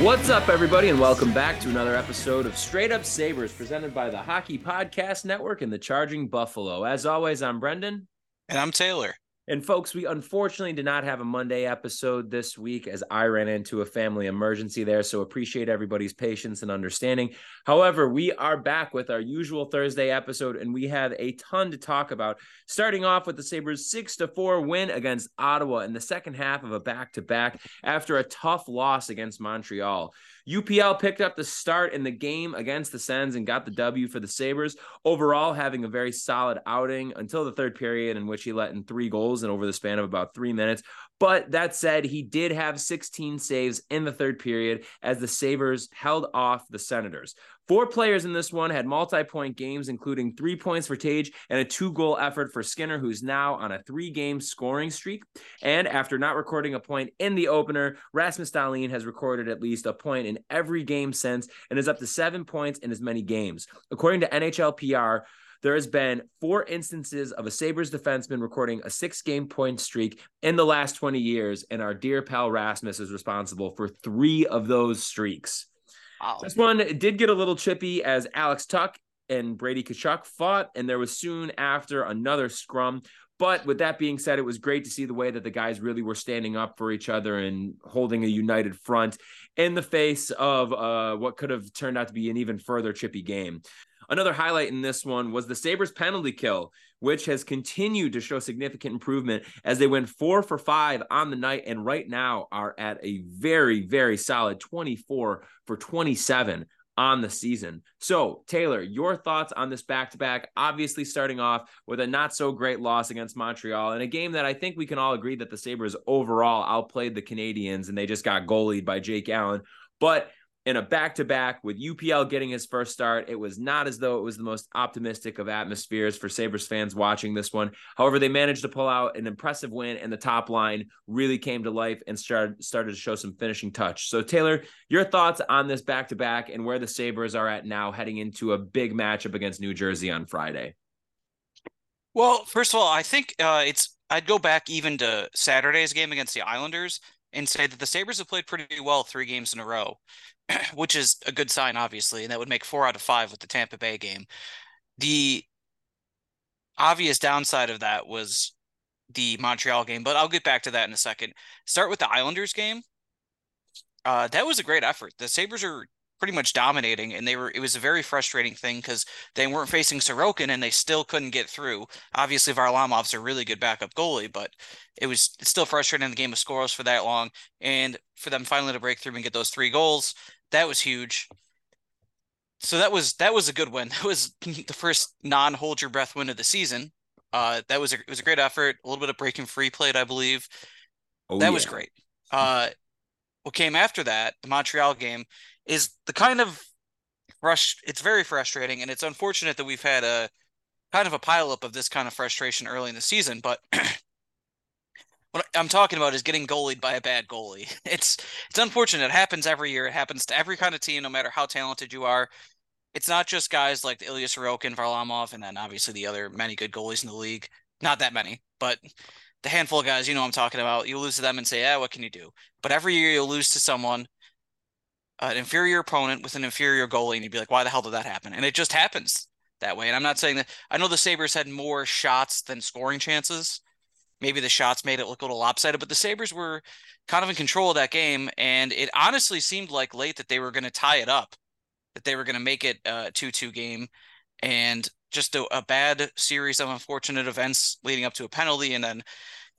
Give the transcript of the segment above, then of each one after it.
What's up, everybody, and welcome back to another episode of Straight Up Sabres presented by the Hockey Podcast Network and the Charging Buffalo. As always, I'm Brendan. And I'm Taylor. And folks, we unfortunately did not have a Monday episode this week as I ran into a family emergency there. So appreciate everybody's patience and understanding. However, we are back with our usual Thursday episode, and we have a ton to talk about. Starting off with the Sabres' six to four win against Ottawa in the second half of a back to back after a tough loss against Montreal. UPL picked up the start in the game against the Sens and got the W for the Sabres. Overall, having a very solid outing until the third period, in which he let in three goals and over the span of about three minutes. But that said, he did have 16 saves in the third period as the Sabres held off the Senators. Four players in this one had multi point games, including three points for Tage and a two goal effort for Skinner, who's now on a three game scoring streak. And after not recording a point in the opener, Rasmus Dahlin has recorded at least a point in every game since and is up to seven points in as many games. According to NHL PR, there has been four instances of a Sabres defenseman recording a six game point streak in the last 20 years, and our dear pal Rasmus is responsible for three of those streaks. Wow. This one did get a little chippy as Alex Tuch and Brady Tkachuk fought, and there was soon after another scrum. But with that being said, it was great to see the way that the guys really were standing up for each other and holding a united front in the face of uh, what could have turned out to be an even further chippy game. Another highlight in this one was the Sabres penalty kill, which has continued to show significant improvement as they went four for five on the night and right now are at a very, very solid 24 for 27 on the season. So, Taylor, your thoughts on this back to back? Obviously, starting off with a not so great loss against Montreal in a game that I think we can all agree that the Sabres overall outplayed the Canadiens and they just got goalied by Jake Allen. But in a back to back with UPL getting his first start. It was not as though it was the most optimistic of atmospheres for Sabres fans watching this one. However, they managed to pull out an impressive win, and the top line really came to life and started, started to show some finishing touch. So, Taylor, your thoughts on this back to back and where the Sabres are at now heading into a big matchup against New Jersey on Friday? Well, first of all, I think uh, it's I'd go back even to Saturday's game against the Islanders and say that the Sabres have played pretty well three games in a row. which is a good sign, obviously, and that would make four out of five with the Tampa Bay game. The obvious downside of that was the Montreal game, but I'll get back to that in a second. Start with the Islanders game. Uh, that was a great effort. The Sabres are pretty much dominating, and they were. It was a very frustrating thing because they weren't facing Sorokin, and they still couldn't get through. Obviously, Varlamov's a really good backup goalie, but it was still frustrating. The game of scores for that long, and for them finally to break through and get those three goals that was huge. So that was that was a good win. That was the first non hold your breath win of the season. Uh, that was a, it was a great effort. A little bit of breaking free played, I believe. Oh, that yeah. was great. Uh, what came after that, the Montreal game, is the kind of rush. It's very frustrating, and it's unfortunate that we've had a kind of a pileup of this kind of frustration early in the season. But what I'm talking about is getting goalied by a bad goalie. It's it's unfortunate. It happens every year. It happens to every kind of team, no matter how talented you are. It's not just guys like Ilya Sorokin, Varlamov, and then obviously the other many good goalies in the league. Not that many, but the handful of guys you know I'm talking about. You lose to them and say, "Yeah, what can you do?" But every year you'll lose to someone, an inferior opponent with an inferior goalie, and you'd be like, "Why the hell did that happen?" And it just happens that way. And I'm not saying that I know the Sabres had more shots than scoring chances maybe the shots made it look a little lopsided, but the Sabres were kind of in control of that game. And it honestly seemed like late that they were going to tie it up, that they were going to make it a 2 2 game. And just a, a, bad series of unfortunate events leading up to a penalty and then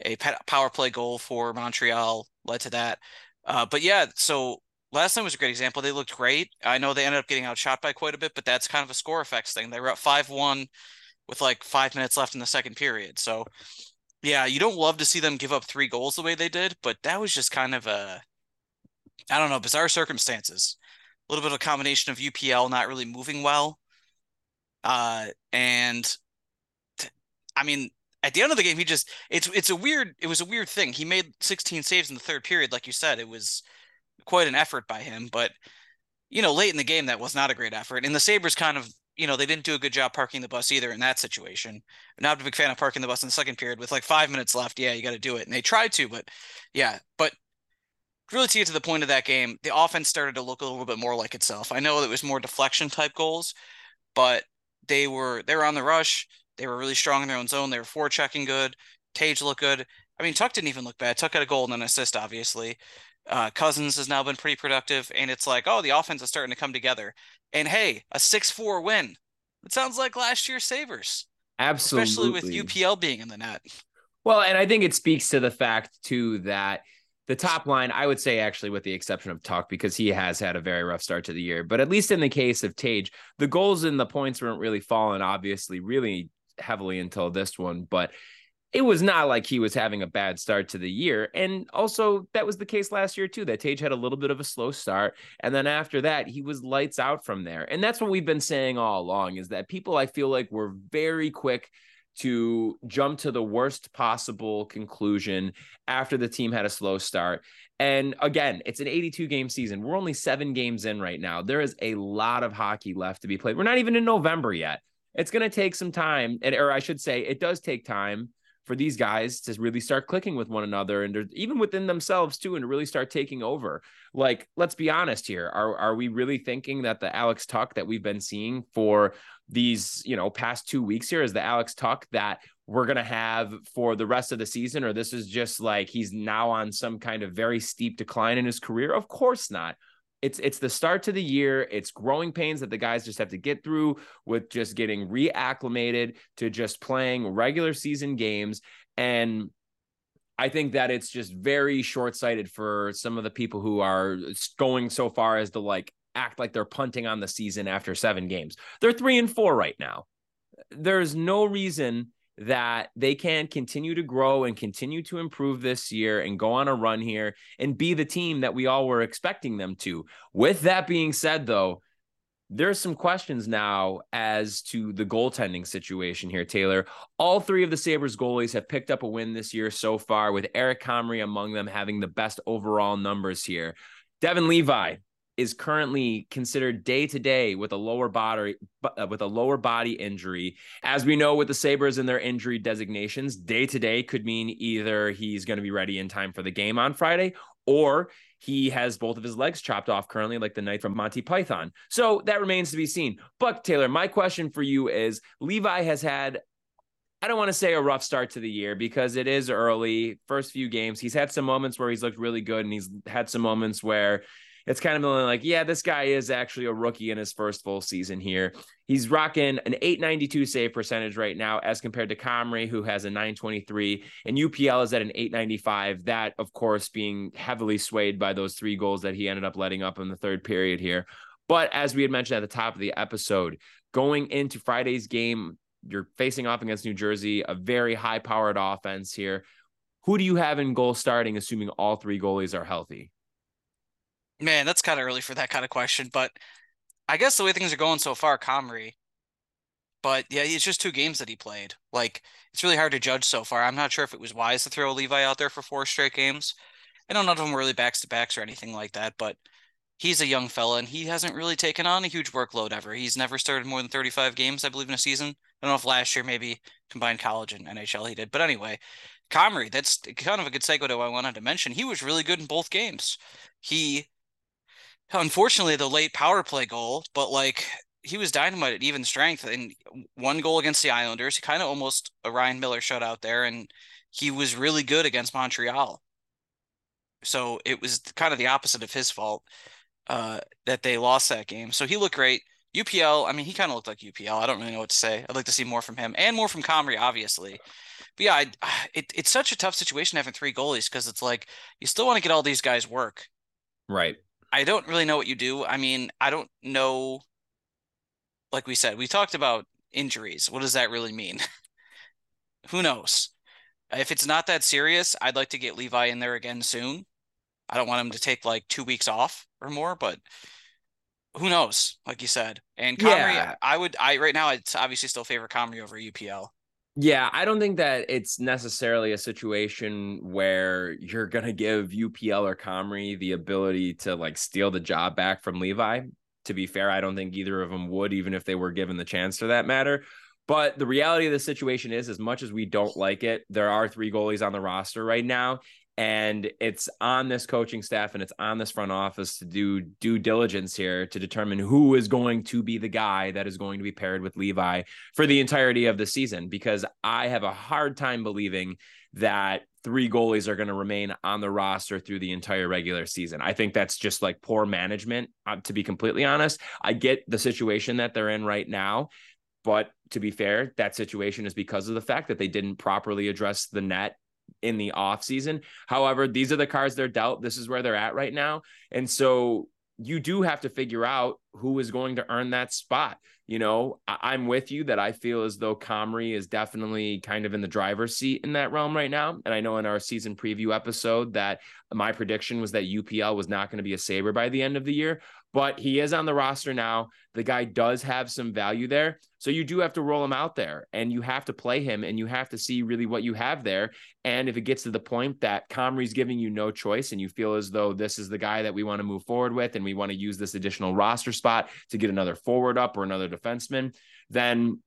a power play goal for Montreal led to that. Uh, but yeah, so last time was a great example. They looked great. I know they ended up getting outshot by quite a bit, but that's kind of a score effects thing. They were up 5 1 with like five minutes left in the second period. So, yeah, you don't love to see them give up three goals the way they did, but that was just kind of a, I don't know, bizarre circumstances. A little bit of a combination of UPL not really moving well. Uh, and I mean, at the end of the game, he just it's it's a weird it was a weird thing. He made 16 saves in the third period, like you said. It was quite an effort by him, but you know, late in the game, that was not a great effort. And the Sabres kind of, you know, they didn't do a good job parking the bus either in that situation. Not a big fan of parking the bus in the second period with like five minutes left. Yeah, you got to do it. And they tried to, but yeah, but really to get to the point of that game, the offense started to look a little bit more like itself. I know it was more deflection type goals, but they were they were on the rush. They were really strong in their own zone. They were forechecking good. Tage looked good. I mean, Tuch didn't even look bad. Tuch had a goal and an assist, obviously. Uh, Cozens has now been pretty productive, and it's like, oh, the offense is starting to come together. And hey, a six-four win. It sounds like last year's Sabres. Absolutely, especially with UPL being in the net. Well, and I think it speaks to the fact too that the top line, I would say, actually, with the exception of Tuch, because he has had a very rough start to the year. But at least in the case of Tage, the goals and the points weren't really falling, obviously, really heavily until this one. But it was not like he was having a bad start to the year. And also, that was the case last year, too. That Tage had a little bit of a slow start. And then after that, he was lights out from there. And that's what we've been saying all along is that people, I feel like, were very quick to jump to the worst possible conclusion after the team had a slow start. And again, it's an 82 game season. We're only seven games in right now. There is a lot of hockey left to be played. We're not even in November yet. It's going to take some time, or I should say, it does take time for these guys to really start clicking with one another and even within themselves too and to really start taking over. Like let's be honest here. Are are we really thinking that the Alex Tuch that we've been seeing for these you know past 2 weeks here is the Alex Tuch that we're going to have for the rest of the season or this is just like he's now on some kind of very steep decline in his career? Of course not it's it's the start to the year. It's growing pains that the guys just have to get through with just getting reacclimated to just playing regular season games. And I think that it's just very short sighted for some of the people who are going so far as to like act like they're punting on the season after seven games. They're three and four right now. There's no reason that they can continue to grow and continue to improve this year and go on a run here and be the team that we all were expecting them to. With that being said, though, there's some questions now as to the goaltending situation here, Taylor. All three of the Sabres goalies have picked up a win this year so far, with Eric Comrie among them having the best overall numbers here. Devon Levi, is currently considered day to day with a lower body uh, with a lower body injury. As we know with the Sabres and their injury designations, day to day could mean either he's going to be ready in time for the game on Friday or he has both of his legs chopped off currently, like the knight from Monty Python. So that remains to be seen. But Taylor, my question for you is Levi has had I don't want to say a rough start to the year because it is early, first few games. He's had some moments where he's looked really good, and he's had some moments where it's kind of like, yeah, this guy is actually a rookie in his first full season here. He's rocking an 892 save percentage right now as compared to Comrie, who has a 923, and UPL is at an 895. That, of course, being heavily swayed by those three goals that he ended up letting up in the third period here. But as we had mentioned at the top of the episode, going into Friday's game, you're facing off against New Jersey, a very high powered offense here. Who do you have in goal starting, assuming all three goalies are healthy? Man, that's kind of early for that kind of question, but I guess the way things are going so far, Comrie. But yeah, it's just two games that he played. Like it's really hard to judge so far. I'm not sure if it was wise to throw Levi out there for four straight games. I know none of them were really backs to backs or anything like that, but he's a young fella and he hasn't really taken on a huge workload ever. He's never started more than 35 games, I believe, in a season. I don't know if last year maybe combined college and NHL he did, but anyway, Comrie, that's kind of a good segue to what I wanted to mention. He was really good in both games. He unfortunately the late power play goal, but like he was dynamite at even strength and one goal against the Islanders. He kind of almost a Ryan Miller shutout there, and he was really good against Montreal. So it was kind of the opposite of his fault uh, that they lost that game. So he looked great. UPL, I mean, he kind of looked like UPL. I don't really know what to say. I'd like to see more from him and more from Comrie, obviously. But yeah, I, it, it's such a tough situation having three goalies because it's like you still want to get all these guys work. Right I don't really know what you do. I mean, I don't know. Like we said, we talked about injuries. What does that really mean? Who knows? If it's not that serious, I'd like to get Levi in there again soon. I don't want him to take like two weeks off or more, but who knows? Like you said, and Comrie, yeah. I would, I right now, it's obviously still favor Comrie over UPL. Yeah, I don't think that it's necessarily a situation where you're gonna give UPL or Comrie the ability to like steal the job back from Levi. To be fair, I don't think either of them would, even if they were given the chance for that matter. But the reality of the situation is, as much as we don't like it, there are three goalies on the roster right now. And it's on this coaching staff and it's on this front office to do due diligence here to determine who is going to be the guy that is going to be paired with Levi for the entirety of the season. Because I have a hard time believing that three goalies are going to remain on the roster through the entire regular season. I think that's just like poor management, uh, to be completely honest. I get the situation that they're in right now. But to be fair, that situation is because of the fact that they didn't properly address the net in the off season. However, these are the cards they're dealt. This is where they're at right now. And so you do have to figure out who is going to earn that spot. You know, I- am with you that I feel as though Comrie is definitely kind of in the driver's seat in that realm right now. And I know in our season preview episode that my prediction was that UPL was not going to be a saber by the end of the year but he is on the roster now. The guy does have some value there. So you do have to roll him out there and you have to play him and you have to see really what you have there. And if it gets to the point that Comrie's giving you no choice and you feel as though this is the guy that we want to move forward with and we want to use this additional roster spot to get another forward up or another defenseman, then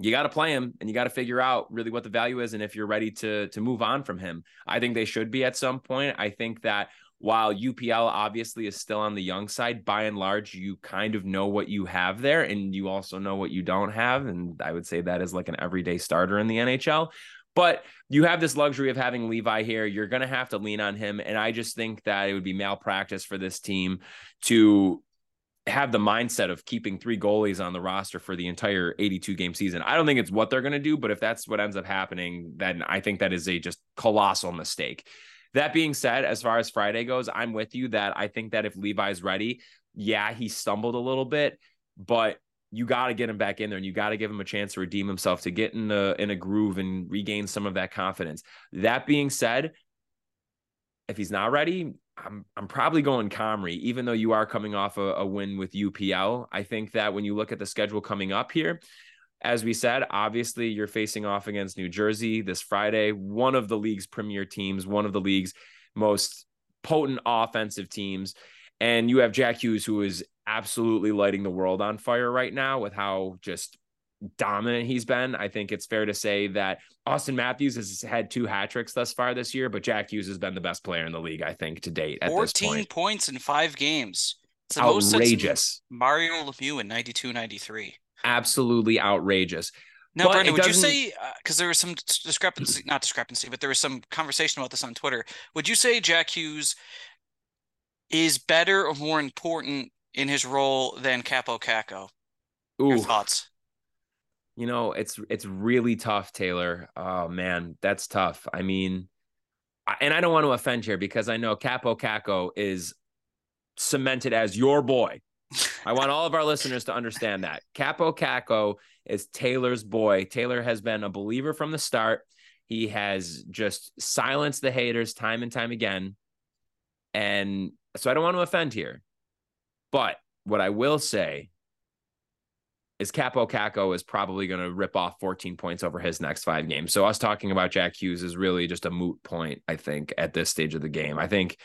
you got to play him and you got to figure out really what the value is and if you're ready to to move on from him. I think they should be at some point. I think that while UPL obviously is still on the young side, by and large, you kind of know what you have there and you also know what you don't have. And I would say that is like an everyday starter in the NHL. But you have this luxury of having Levi here. You're going to have to lean on him. And I just think that it would be malpractice for this team to have the mindset of keeping three goalies on the roster for the entire 82 game season. I don't think it's what they're going to do, but if that's what ends up happening, then I think that is a just colossal mistake. That being said, as far as Friday goes, I'm with you that I think that if Levi's ready, yeah, he stumbled a little bit, but you got to get him back in there and you got to give him a chance to redeem himself to get in a in a groove and regain some of that confidence. That being said, if he's not ready, I'm I'm probably going Comrie, even though you are coming off a, a win with UPL. I think that when you look at the schedule coming up here, as we said, obviously you're facing off against New Jersey this Friday, one of the league's premier teams, one of the league's most potent offensive teams. And you have Jack Hughes, who is absolutely lighting the world on fire right now with how just dominant he's been. I think it's fair to say that Auston Matthews has had two hat tricks thus far this year, but Jack Hughes has been the best player in the league, I think, to date. At 14 points in five games. It's outrageous. Mario Lemieux in 92 93 absolutely outrageous. Now, but Brendan, would you say because uh, there was some discrepancy, not discrepancy, but there was some conversation about this on Twitter? Would you say Jack Hughes is better or more important in his role than Kaapo Kakko? Your thoughts? You know, it's it's really tough, Taylor. Oh man, that's tough. I mean, and I don't want to offend here because I know Kaapo Kakko is cemented as your boy. I want all of our listeners to understand that. Kaapo Kakko is Taylor's boy. Taylor has been a believer from the start. He has just silenced the haters time and time again. And so I don't want to offend here. But what I will say is Kaapo Kakko is probably going to rip off 14 points over his next five games. So us talking about Jack Hughes is really just a moot point, I think, at this stage of the game. I think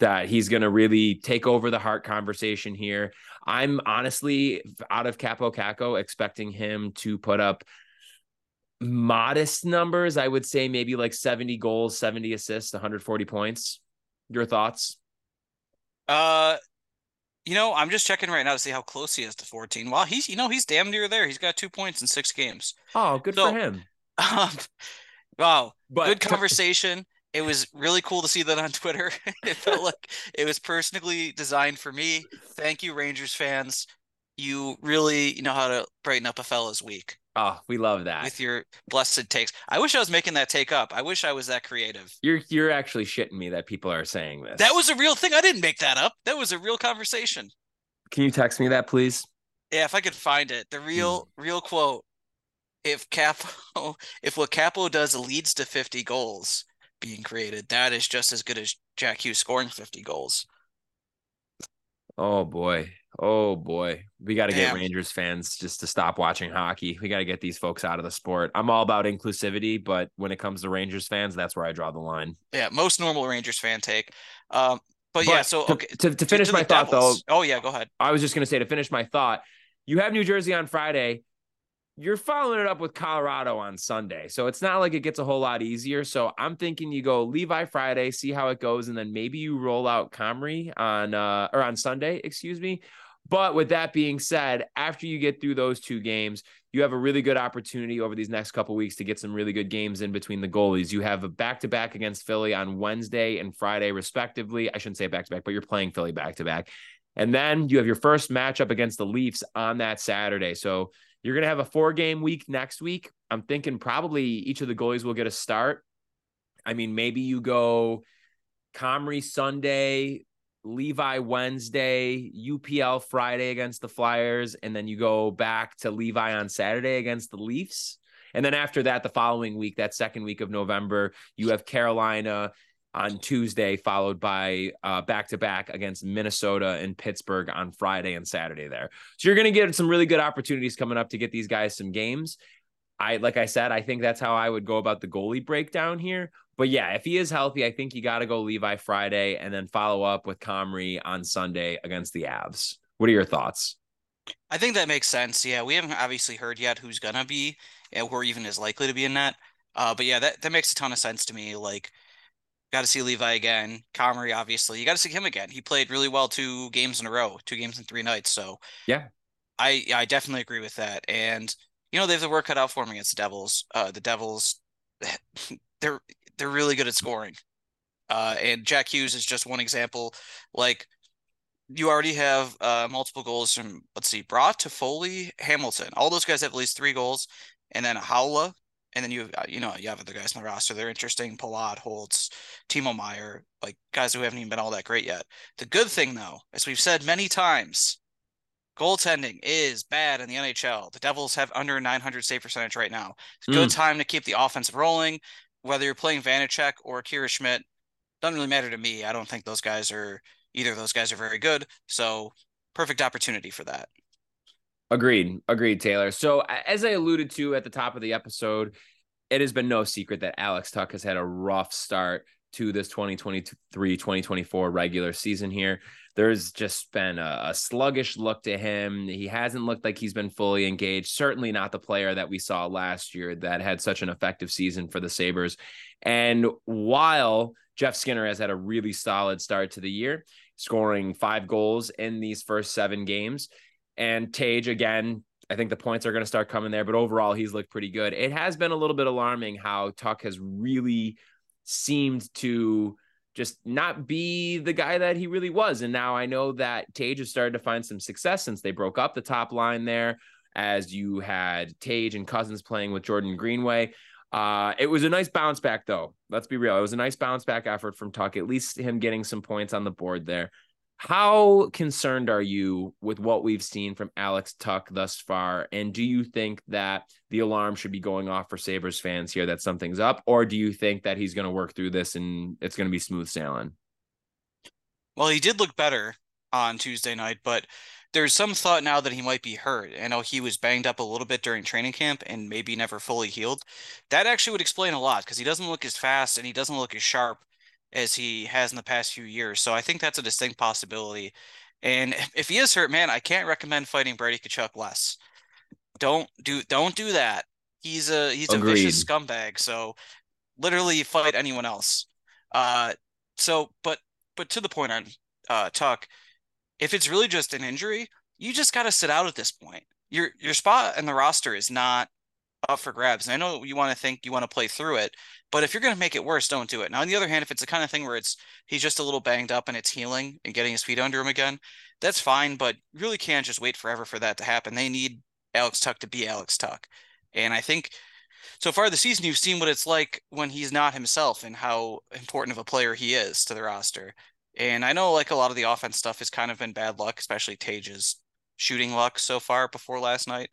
that he's going to really take over the Hart conversation here. I'm honestly out of Kaapo Kakko expecting him to put up modest numbers. I would say maybe like 70 goals, 70 assists, 140 points. Your thoughts? Uh, you know, I'm just checking right now to see how close he is to 14. Well, he's, you know, he's damn near there. He's got two points in six games. Oh, good so, for him. Um, wow. But good conversation it was really cool to see that on Twitter. it felt like it was personally designed for me. Thank you, Rangers fans. you really know how to brighten up a fella's week. Oh, we love that. With your blessed takes. I wish I was making that take up. I wish I was that creative. You're you're actually shitting me that people are saying this. That was a real thing. I didn't make that up. That was a real conversation. Can you text me that, please? Yeah, if I could find it. The real mm. real quote. If Kaapo if what Kaapo does leads to 50 goals being created, that is just as good as Jack Hughes scoring 50 goals. Oh boy. Oh boy, we got to get Rangers fans just to stop watching hockey. We got to get these folks out of the sport. I'm all about inclusivity, but when it comes to Rangers fans, that's where I draw the line. Yeah, most normal Rangers fan take. Um, but, but yeah, so to, okay, to, to finish to my thought Devils. though. Oh yeah, go ahead. I was just gonna say to finish my thought, you have New Jersey on Friday. You're following it up with Colorado on Sunday. So it's not like it gets a whole lot easier. So I'm thinking you go Levi Friday, see how it goes, and then maybe you roll out Comrie on uh or on Sunday, excuse me. But with that being said, after you get through those two games, you have a really good opportunity over these next couple weeks to get some really good games in between the goalies. You have a back to back against Philly on Wednesday and Friday, respectively. I shouldn't say back to back, but you're playing Philly back to back. And then you have your first matchup against the Leafs on that Saturday. So you're going to have a four game week next week. I'm thinking probably each of the goalies will get a start. I mean, maybe you go Comrie Sunday, Levi Wednesday, UPL Friday against the Flyers, and then you go back to Levi on Saturday against the Leafs. And then after that, the following week, that second week of November, you have Carolina on Tuesday, followed by back to back against Minnesota and Pittsburgh on Friday and Saturday there. So you're going to get some really good opportunities coming up to get these guys some games. I like I said, I think that's how I would go about the goalie breakdown here. But yeah, if he is healthy, I think you got to go Levi Friday and then follow up with Comrie on Sunday against the Avs. What are your thoughts? I think that makes sense. Yeah, we haven't obviously heard yet who's gonna be or even is likely to be in that. Uh, but yeah, that, that makes a ton of sense to me. Like, got to see Levi again. Comrie, obviously, you got to see him again. He played really well two games in a row, two games in three nights. So yeah, I I definitely agree with that. And you know they have the work cut out for them against the Devils. Uh, the Devils, they're they're really good at scoring. Uh, and Jack Hughes is just one example. Like you already have uh, multiple goals from let's see, Bratt Toffoli, Hamilton. All those guys have at least three goals, and then Haula, and then you uh, you know you have other guys on the roster. They're interesting. Palat, Holtz, Timo Meier, like guys who haven't even been all that great yet. The good thing though, as we've said many times, goaltending is bad in the NHL. The Devils have under 900 save percentage right now. It's a good mm. time to keep the offense rolling whether you're playing Vanecek or Kira Schmid, doesn't really matter to me. I don't think those guys are either of those guys are very good. So perfect opportunity for that. Agreed. Agreed, Taylor. So as I alluded to at the top of the episode, it has been no secret that Alex Tuch has had a rough start to this 2023 2024 regular season here. There's just been a, a, sluggish look to him. He hasn't looked like he's been fully engaged. Certainly not the player that we saw last year that had such an effective season for the Sabres. And while Jeff Skinner has had a really solid start to the year, scoring five goals in these first seven games, and Tage again I think the points are going to start coming there, but overall, he's looked pretty good. It has been a little bit alarming how Tuch has really seemed to just not be the guy that he really was. And now I know that Tage has started to find some success since they broke up the top line there, as you had Tage and Cozens playing with Jordan Greenway. Uh, it was a nice bounce back, though. Let's be real. It was a nice bounce back effort from Tuch, at least him getting some points on the board there. How concerned are you with what we've seen from Alex Tuch thus far? And do you think that the alarm should be going off for Sabres fans here that something's up? Or do you think that he's going to work through this and it's going to be smooth sailing? Well, he did look better on Tuesday night, but there's some thought now that he might be hurt. I know he was banged up a little bit during training camp and maybe never fully healed. That actually would explain a lot because he doesn't look as fast and he doesn't look as sharp as he has in the past few years. So I think that's a distinct possibility. And if he is hurt, man, I can't recommend fighting Brady Tkachuk less. Don't do don't do that. He's a he's Agreed. a vicious scumbag. So literally fight anyone else. Uh so but but to the point on uh Tuch, if it's really just an injury, you just gotta sit out at this point. Your your spot in the roster is not up for grabs. And I know you want to think you want to play through it, but if you're going to make it worse, don't do it. Now, on the other hand, if it's the kind of thing where it's he's just a little banged up and it's healing and getting his feet under him again, that's fine. But you really can't just wait forever for that to happen. They need Alex Tuch to be Alex Tuch, and I think so far this season you've seen what it's like when he's not himself and how important of a player he is to the roster. And I know like a lot of the offense stuff has kind of been bad luck, especially Tage's shooting luck so far before last night.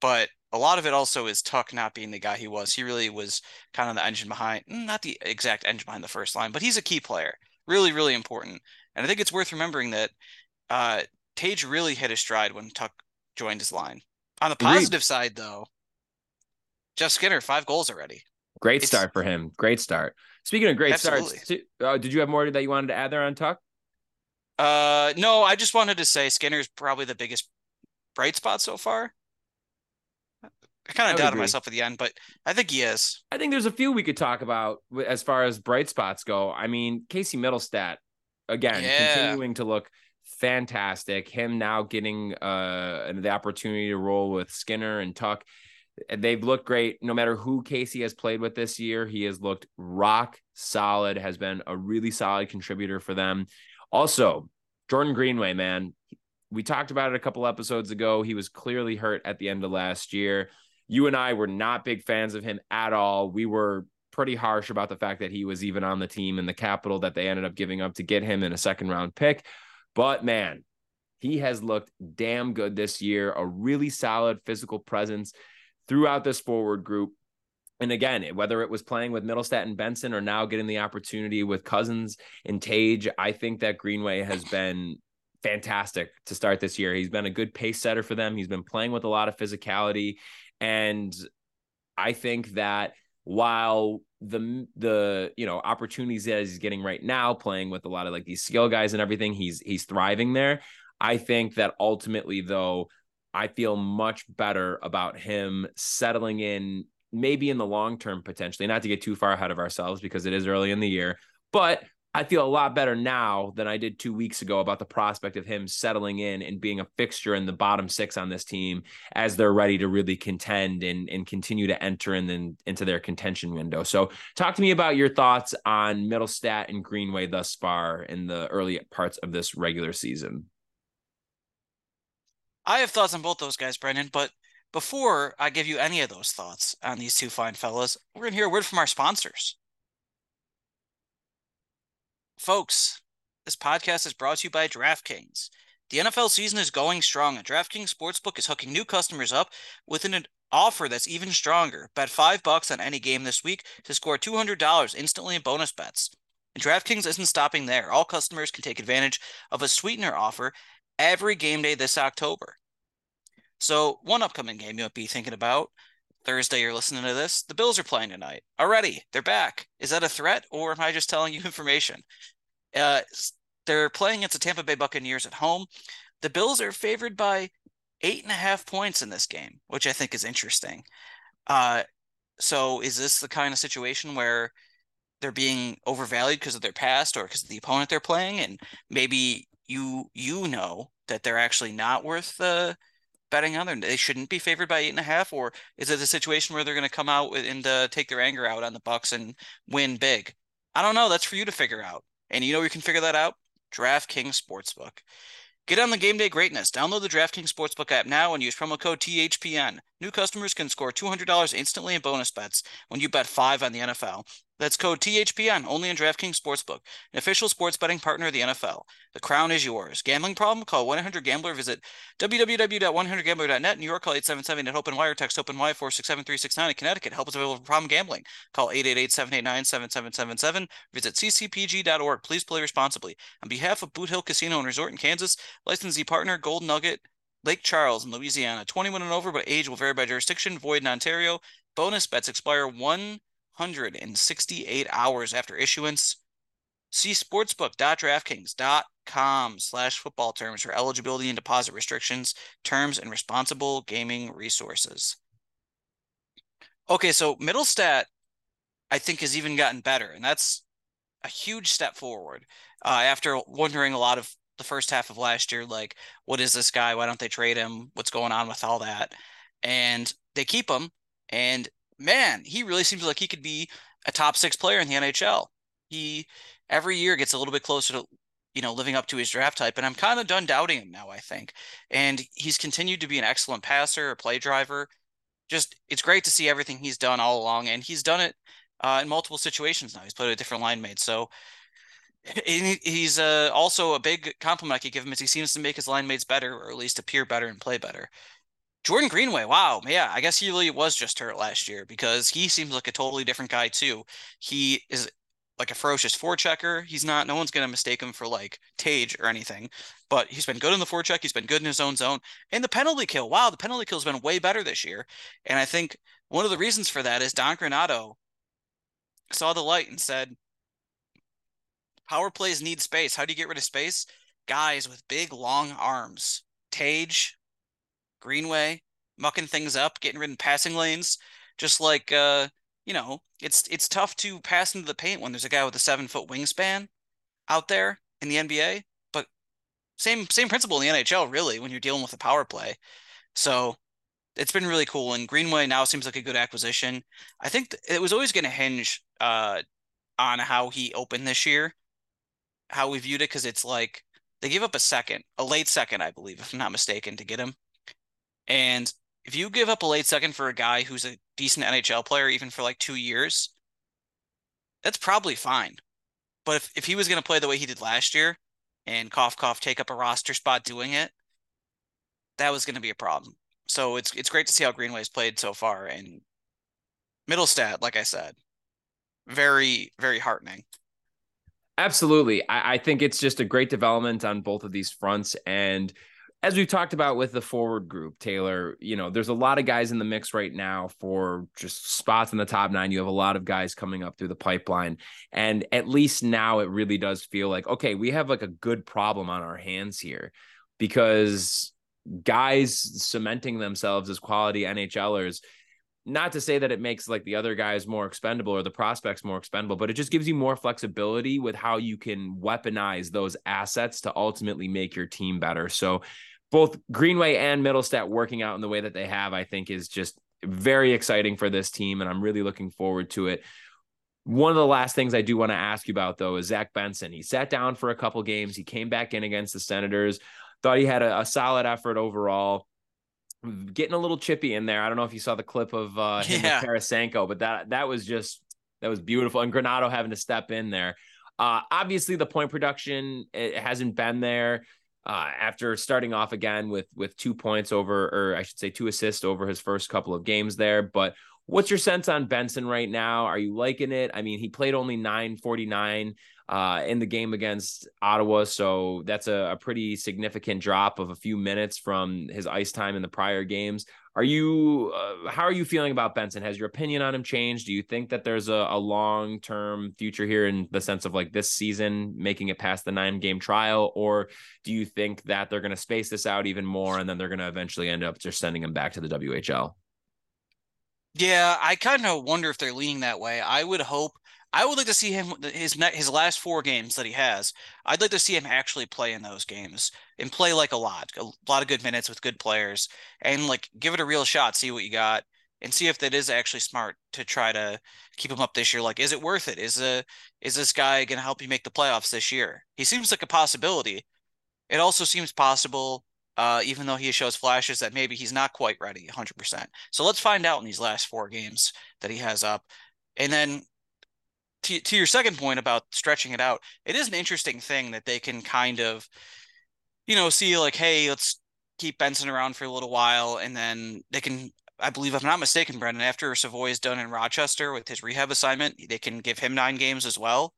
But a lot of it also is Tuch not being the guy he was. He really was kind of the engine behind, mm, not the exact engine behind the first line, but he's a key player. Really, really important. And I think it's worth remembering that uh, Tage really hit his stride when Tuch joined his line. On the positive Agreed. side, though, Jeff Skinner, five goals already. Great it's, start for him. Great start. Speaking of great absolutely. starts, uh, did you have more that you wanted to add there on Tuch? Uh, no, I just wanted to say Skinner's probably the biggest bright spot so far. I kind of doubted myself at the end, but I think he is. I think there's a few we could talk about as far as bright spots go. I mean, Casey Mittelstadt again, yeah. continuing to look fantastic. Him now getting uh the opportunity to roll with Skinner and Tuch. They've looked great no matter who Casey has played with this year. He has looked rock solid, has been a really solid contributor for them. Also, Jordan Greenway, man, we talked about it a couple episodes ago. He was clearly hurt at the end of last year. You and I were not big fans of him at all. We were pretty harsh about the fact that he was even on the team and the capital that they ended up giving up to get him in a second round pick. But man, he has looked damn good this year, a really solid physical presence throughout this forward group. And again, whether it was playing with Mittelstadt and Benson or now getting the opportunity with Cozens and Tage, I think that Greenway has been fantastic to start this year. He's been a good pace setter for them. He's been playing with a lot of physicality. And I think that while the the you know opportunities that he's getting right now playing with a lot of like these skill guys and everything he's he's thriving there i think that ultimately though I feel much better about him settling in, maybe in the long term, potentially, not to get too far ahead of ourselves because it is early in the year. But I feel a lot better now than I did two weeks ago about the prospect of him settling in and being a fixture in the bottom six on this team as they're ready to really contend and, and continue to enter in, in into their contention window. So, talk to me about your thoughts on Mittelstadt and Greenway thus far in the early parts of this regular season. I have thoughts on both those guys, Brendan, but before I give you any of those thoughts on these two fine fellas, we're going to hear a word from our sponsors. Folks, this podcast is brought to you by DraftKings. The NFL season is going strong, and DraftKings Sportsbook is hooking new customers up with an offer that's even stronger. Bet five bucks on any game this week to score $200 instantly in bonus bets. And DraftKings isn't stopping there. All customers can take advantage of a sweetener offer every game day this October. So, one upcoming game you might be thinking about Thursday, you're listening to this. The Bills are playing tonight already. They're back. Is that a threat, or am I just telling you information? Uh, they're playing against the Tampa Bay Buccaneers at home. The Bills are favored by eight and a half points in this game, which I think is interesting. Uh, so, is this the kind of situation where they're being overvalued because of their past or because of the opponent they're playing, and maybe you you know that they're actually not worth the betting on them. They shouldn't be favored by eight and a half, or is it a situation where they're going to come out and uh, take their anger out on the Bucks and win big? I don't know. That's for you to figure out. And you know you can figure that out? DraftKings Sportsbook. Get on the game day greatness. Download the DraftKings Sportsbook app now and use promo code THPN. New customers can score $200 instantly in bonus bets when you bet five on the NFL. That's code THPN only in DraftKings Sportsbook, an official sports betting partner of the NFL. The crown is yours. Gambling problem? Call 1-800-GAMBLER. Visit www.100gambler.net. New York, call 877-HOPE-NY text HOPE-NY 467-369. In Connecticut, help is available for problem gambling. Call 888-789-7777. Visit ccpg.org. Please play responsibly. On behalf of Boot Hill Casino and Resort in Kansas, licensee partner Golden Nugget, Lake Charles in Louisiana. 21 and over, but age will vary by jurisdiction. Void in Ontario. Bonus bets expire 1- 168 hours after issuance. See sportsbook.draftkings.com slash football terms for eligibility and deposit restrictions, terms, and responsible gaming resources. Okay, so Mittelstadt, I think, has even gotten better, and that's a huge step forward. Uh, after wondering a lot of the first half of last year, like, what is this guy? Why don't they trade him? What's going on with all that? And they keep him And man, he really seems like he could be a top six player in the NHL. He every year gets a little bit closer to you know living up to his draft type and i'm kind of done doubting him now i think. And he's continued to be an excellent passer a play driver. Just it's great to see everything he's done all along and he's done it uh, in multiple situations now. He's played with different line mates so he's uh, also a big compliment i could give him is he seems to make his line mates better or at least appear better and play better jordan greenway wow yeah i guess he really was just hurt last year because he seems like a totally different guy too he is like a ferocious forechecker. He's not. No one's gonna mistake him for like Tage or anything. But he's been good in the forecheck. He's been good in his own zone. And the penalty kill. Wow, the penalty kill has been way better this year. And I think one of the reasons for that is Don Granato saw the light and said, "Power plays need space. How do you get rid of space? Guys with big long arms. Tage, Greenway, mucking things up, getting rid of passing lanes, just like." uh you know, it's it's tough to pass into the paint when there's a guy with a seven foot wingspan out there in the NBA. But same same principle in the NHL, really, when you're dealing with a power play. So it's been really cool. And Greenway now seems like a good acquisition. I think it was always going to hinge uh, on how he opened this year, how we viewed it, because it's like they gave up a second, a late second, I believe, if I'm not mistaken, to get him. And if you give up a late second for a guy who's a decent NHL player, even for like two years, that's probably fine. But if, if he was going to play the way he did last year and cough cough take up a roster spot doing it, that was going to be a problem. So it's it's great to see how Greenway's played so far. And Mittelstadt, like I said, very very heartening. Absolutely, I, I think it's just a great development on both of these fronts, and as we've talked about with the forward group, Taylor, you know, there's a lot of guys in the mix right now for just spots in the top nine. You have a lot of guys coming up through the pipeline. And at least now it really does feel like, okay, we have like a good problem on our hands here because guys cementing themselves as quality NHLers. Not to say that it makes like the other guys more expendable or the prospects more expendable, but it just gives you more flexibility with how you can weaponize those assets to ultimately make your team better. So both Greenway and Mittelstadt working out in the way that they have, I think is just very exciting for this team. And I'm really looking forward to it. One of the last things I do want to ask you about, though, is Zach Benson. He sat down for a couple games. He came back in against the Senators. Thought he had a, a solid effort overall. Getting a little chippy in there. I don't know if you saw the clip of uh, him yeah. with Tarasenko, but that that was just that was beautiful. And Granato having to step in there. Uh, obviously, the point production it hasn't been there uh, after starting off again with with two points over, or I should say two assists over his first couple of games there. But what's your sense on Benson right now? Are you liking it? I mean, he played only 949 uh, in the game against Ottawa, so that's a, a pretty significant drop of a few minutes from his ice time in the prior games. Are you uh, how are you feeling about Benson? Has your opinion on him changed? Do you think that there's a, a long term future here in the sense of like this season making it past the nine game trial, or do you think that they're going to space this out even more and then they're going to eventually end up just sending him back to the WHL? Yeah, I kind of wonder if they're leaning that way. I would hope I would like to see him his his last four games that he has. I'd like to see him actually play in those games and play like a lot, a lot of good minutes with good players, and like give it a real shot, see what you got, and see if that is actually smart to try to keep him up this year. Like, is it worth it? Is a is this guy going to help you make the playoffs this year? He seems like a possibility. It also seems possible, uh, even though he shows flashes that maybe he's not quite ready 100%. So let's find out in these last four games that he has up. And then to, to your second point about stretching it out, it is an interesting thing that they can kind of, you know, see like, hey, let's keep Benson around for a little while, and then they can. I believe, if I'm not mistaken, Brendan, after Savoie is done in Rochester with his rehab assignment, they can give him nine games as well.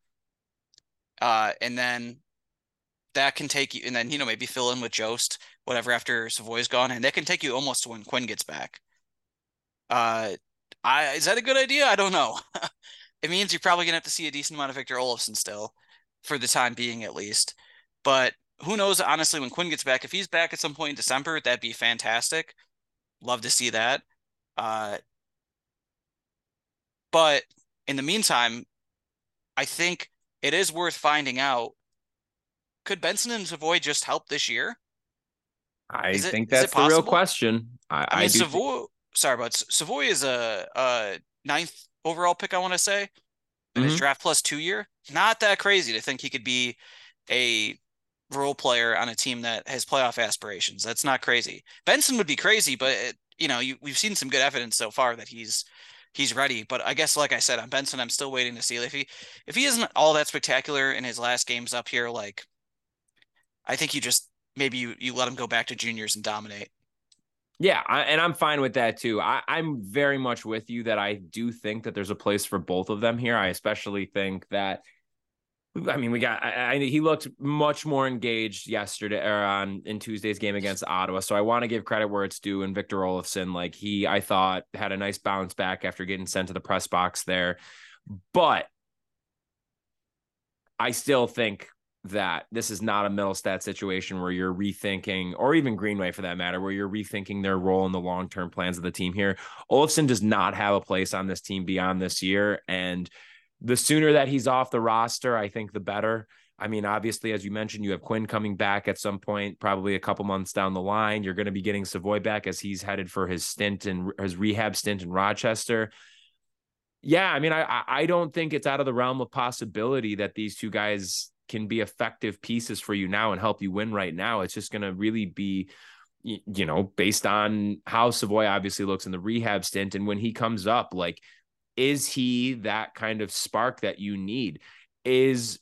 Uh, and then that can take you, and then you know maybe fill in with Jost, whatever after Savoie's gone, and that can take you almost to when Quinn gets back. Uh, I is that a good idea? I don't know. it means you're probably gonna have to see a decent amount of Victor Olofsson still, for the time being at least. But who knows? Honestly, when Quinn gets back, if he's back at some point in December, that'd be fantastic. Love to see that. Uh, but in the meantime, I think it is worth finding out. Could Benson and Savoie just help this year? I think that's the real question. I, I mean, I Savoie, sorry, but Savoie is a, a ninth overall pick. I want to say, in Mhm. his draft plus two year. Not that crazy to think he could be a role player on a team that has playoff aspirations. That's not crazy. Benson would be crazy, but it, you know, you, we've seen some good evidence so far that he's he's ready. But I guess, like I said, on Benson, I'm still waiting to see if he if he isn't all that spectacular in his last games up here. Like, I think you just maybe you you let him go back to juniors and dominate. Yeah, I, and I'm fine with that too. I, I'm very much with you that I do think that there's a place for both of them here. I especially think that. I mean, we got. I, I, he looked much more engaged yesterday or on in Tuesday's game against Ottawa. So I want to give credit where it's due. And Victor Olofsson, like he, I thought had a nice bounce back after getting sent to the press box there. But I still think that this is not a Mittelstadt situation where you're rethinking, or even Greenway for that matter, where you're rethinking their role in the long term plans of the team here. Olofsson does not have a place on this team beyond this year. And the sooner that he's off the roster, I think the better. I mean, obviously, as you mentioned, you have Quinn coming back at some point, probably a couple months down the line. You're going to be getting Savoie back as he's headed for his stint and his rehab stint in Rochester. Yeah, I mean, I I don't think it's out of the realm of possibility that these two guys can be effective pieces for you now and help you win right now. It's just going to really be, you know, based on how Savoie obviously looks in the rehab stint and when he comes up, like, is he that kind of spark that you need? Is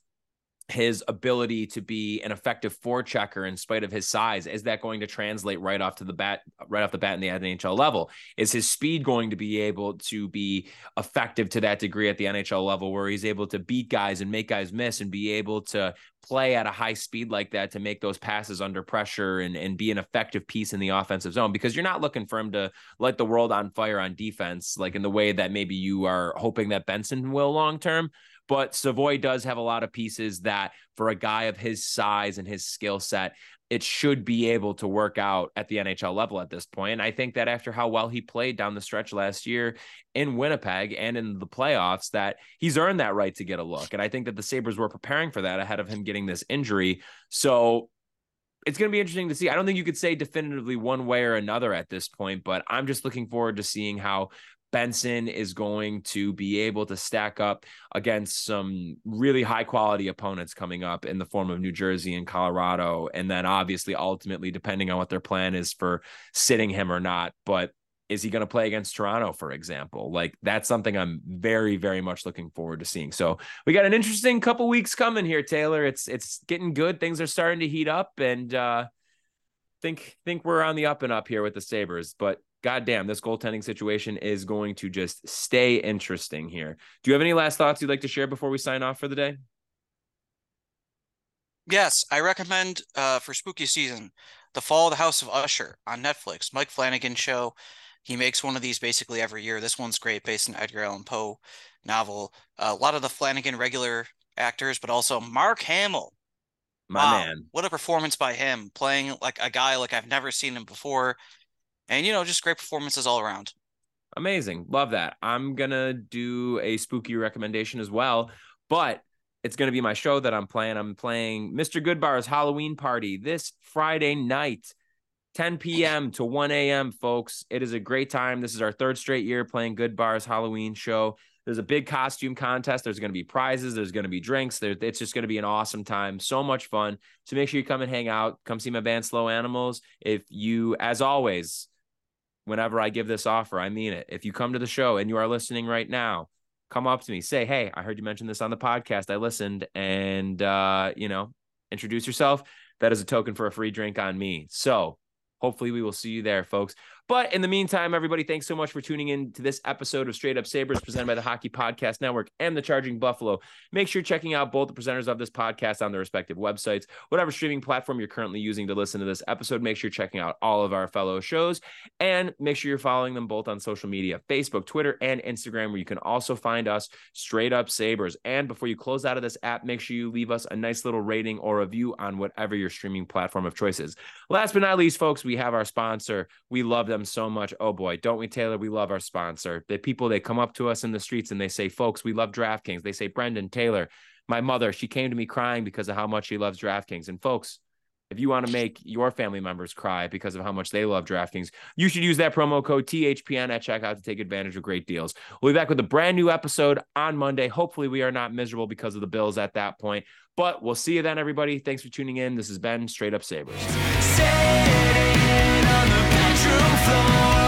his ability to be an effective forechecker in spite of his size is that going to translate right off to the bat right off the bat in the NHL level? Is his speed going to be able to be effective to that degree at the NHL level where he's able to beat guys and make guys miss and be able to play at a high speed like that to make those passes under pressure and, and be an effective piece in the offensive zone? Because you're not looking for him to light the world on fire on defense like in the way that maybe you are hoping that Benson will long term but Savoie does have a lot of pieces that, for a guy of his size and his skill set, it should be able to work out at the NHL level at this point. And I think that after how well he played down the stretch last year in Winnipeg and in the playoffs, that he's earned that right to get a look. And I think that the Sabres were preparing for that ahead of him getting this injury. So it's going to be interesting to see. I don't think you could say definitively one way or another at this point, but I'm just looking forward to seeing how Benson is going to be able to stack up against some really high quality opponents coming up in the form of New Jersey and Colorado. And then obviously, ultimately, depending on what their plan is for sitting him or not. But is he going to play against Toronto, for example? Like that's something I'm very, very much looking forward to seeing. So we got an interesting couple weeks coming here, Taylor. It's it's getting good. Things are starting to heat up, and uh, think think we're on the up and up here with the Sabres. But goddamn, this goaltending situation is going to just stay interesting here. Do you have any last thoughts you'd like to share before we sign off for the day? Yes, I recommend uh, for spooky season, The Fall of the House of Usher on Netflix. Mike Flanagan show. He makes one of these basically every year. This one's great, based on Edgar Allan Poe novel. Uh, a lot of the Flanagan regular actors, but also Mark Hamill. My wow, man. what a performance by him, playing like a guy like I've never seen him before, and you know, just great performances all around. Amazing. Love that. I'm to do a spooky recommendation as well, but it's to be my show that I'm playing. I'm playing Mr. Goodbar's Halloween Party this Friday night, 10 p.m. to 1 a.m., folks. It is a great time. This is our third straight year playing Goodbar's Halloween show. There's a big costume contest. There's going to be prizes. There's going to be drinks. There, it's just going to be an awesome time. So much fun. So make sure you come and hang out. Come see my band Slow Animals. If you, as always, whenever I give this offer, I mean it. If you come to the show and you are listening right now, come up to me, say, Hey, I heard you mention this on the podcast. I listened and, uh, you know, introduce yourself. That is a token for a free drink on me. So hopefully we will see you there, folks. But in the meantime, everybody, thanks so much for tuning in to this episode of Straight Up Sabres presented by the Hockey Podcast Network and the Charging Buffalo. Make sure you're checking out both the presenters of this podcast on their respective websites. Whatever streaming platform you're currently using to listen to this episode, make sure you're checking out all of our fellow shows and make sure you're following them both on social media Facebook, Twitter, and Instagram, where you can also find us Straight Up Sabres. And before you close out of this app, make sure you leave us a nice little rating or review on whatever your streaming platform of choice is. Last but not least, folks, we have our sponsor. We love them so much. Oh boy, don't we, Taylor? We love our sponsor. The people they come up to us in the streets and they say, "Folks, we love DraftKings." They say, "Brendan Taylor, my mother, she came to me crying because of how much she loves DraftKings." And folks, if you want to make your family members cry because of how much they love DraftKings, you should use that promo code THPN at checkout to take advantage of great deals. We'll be back with a brand new episode on Monday. Hopefully, we are not miserable because of the Bills at that point. But we'll see you then, everybody. Thanks for tuning in. This has been Straight Up Sabres floor.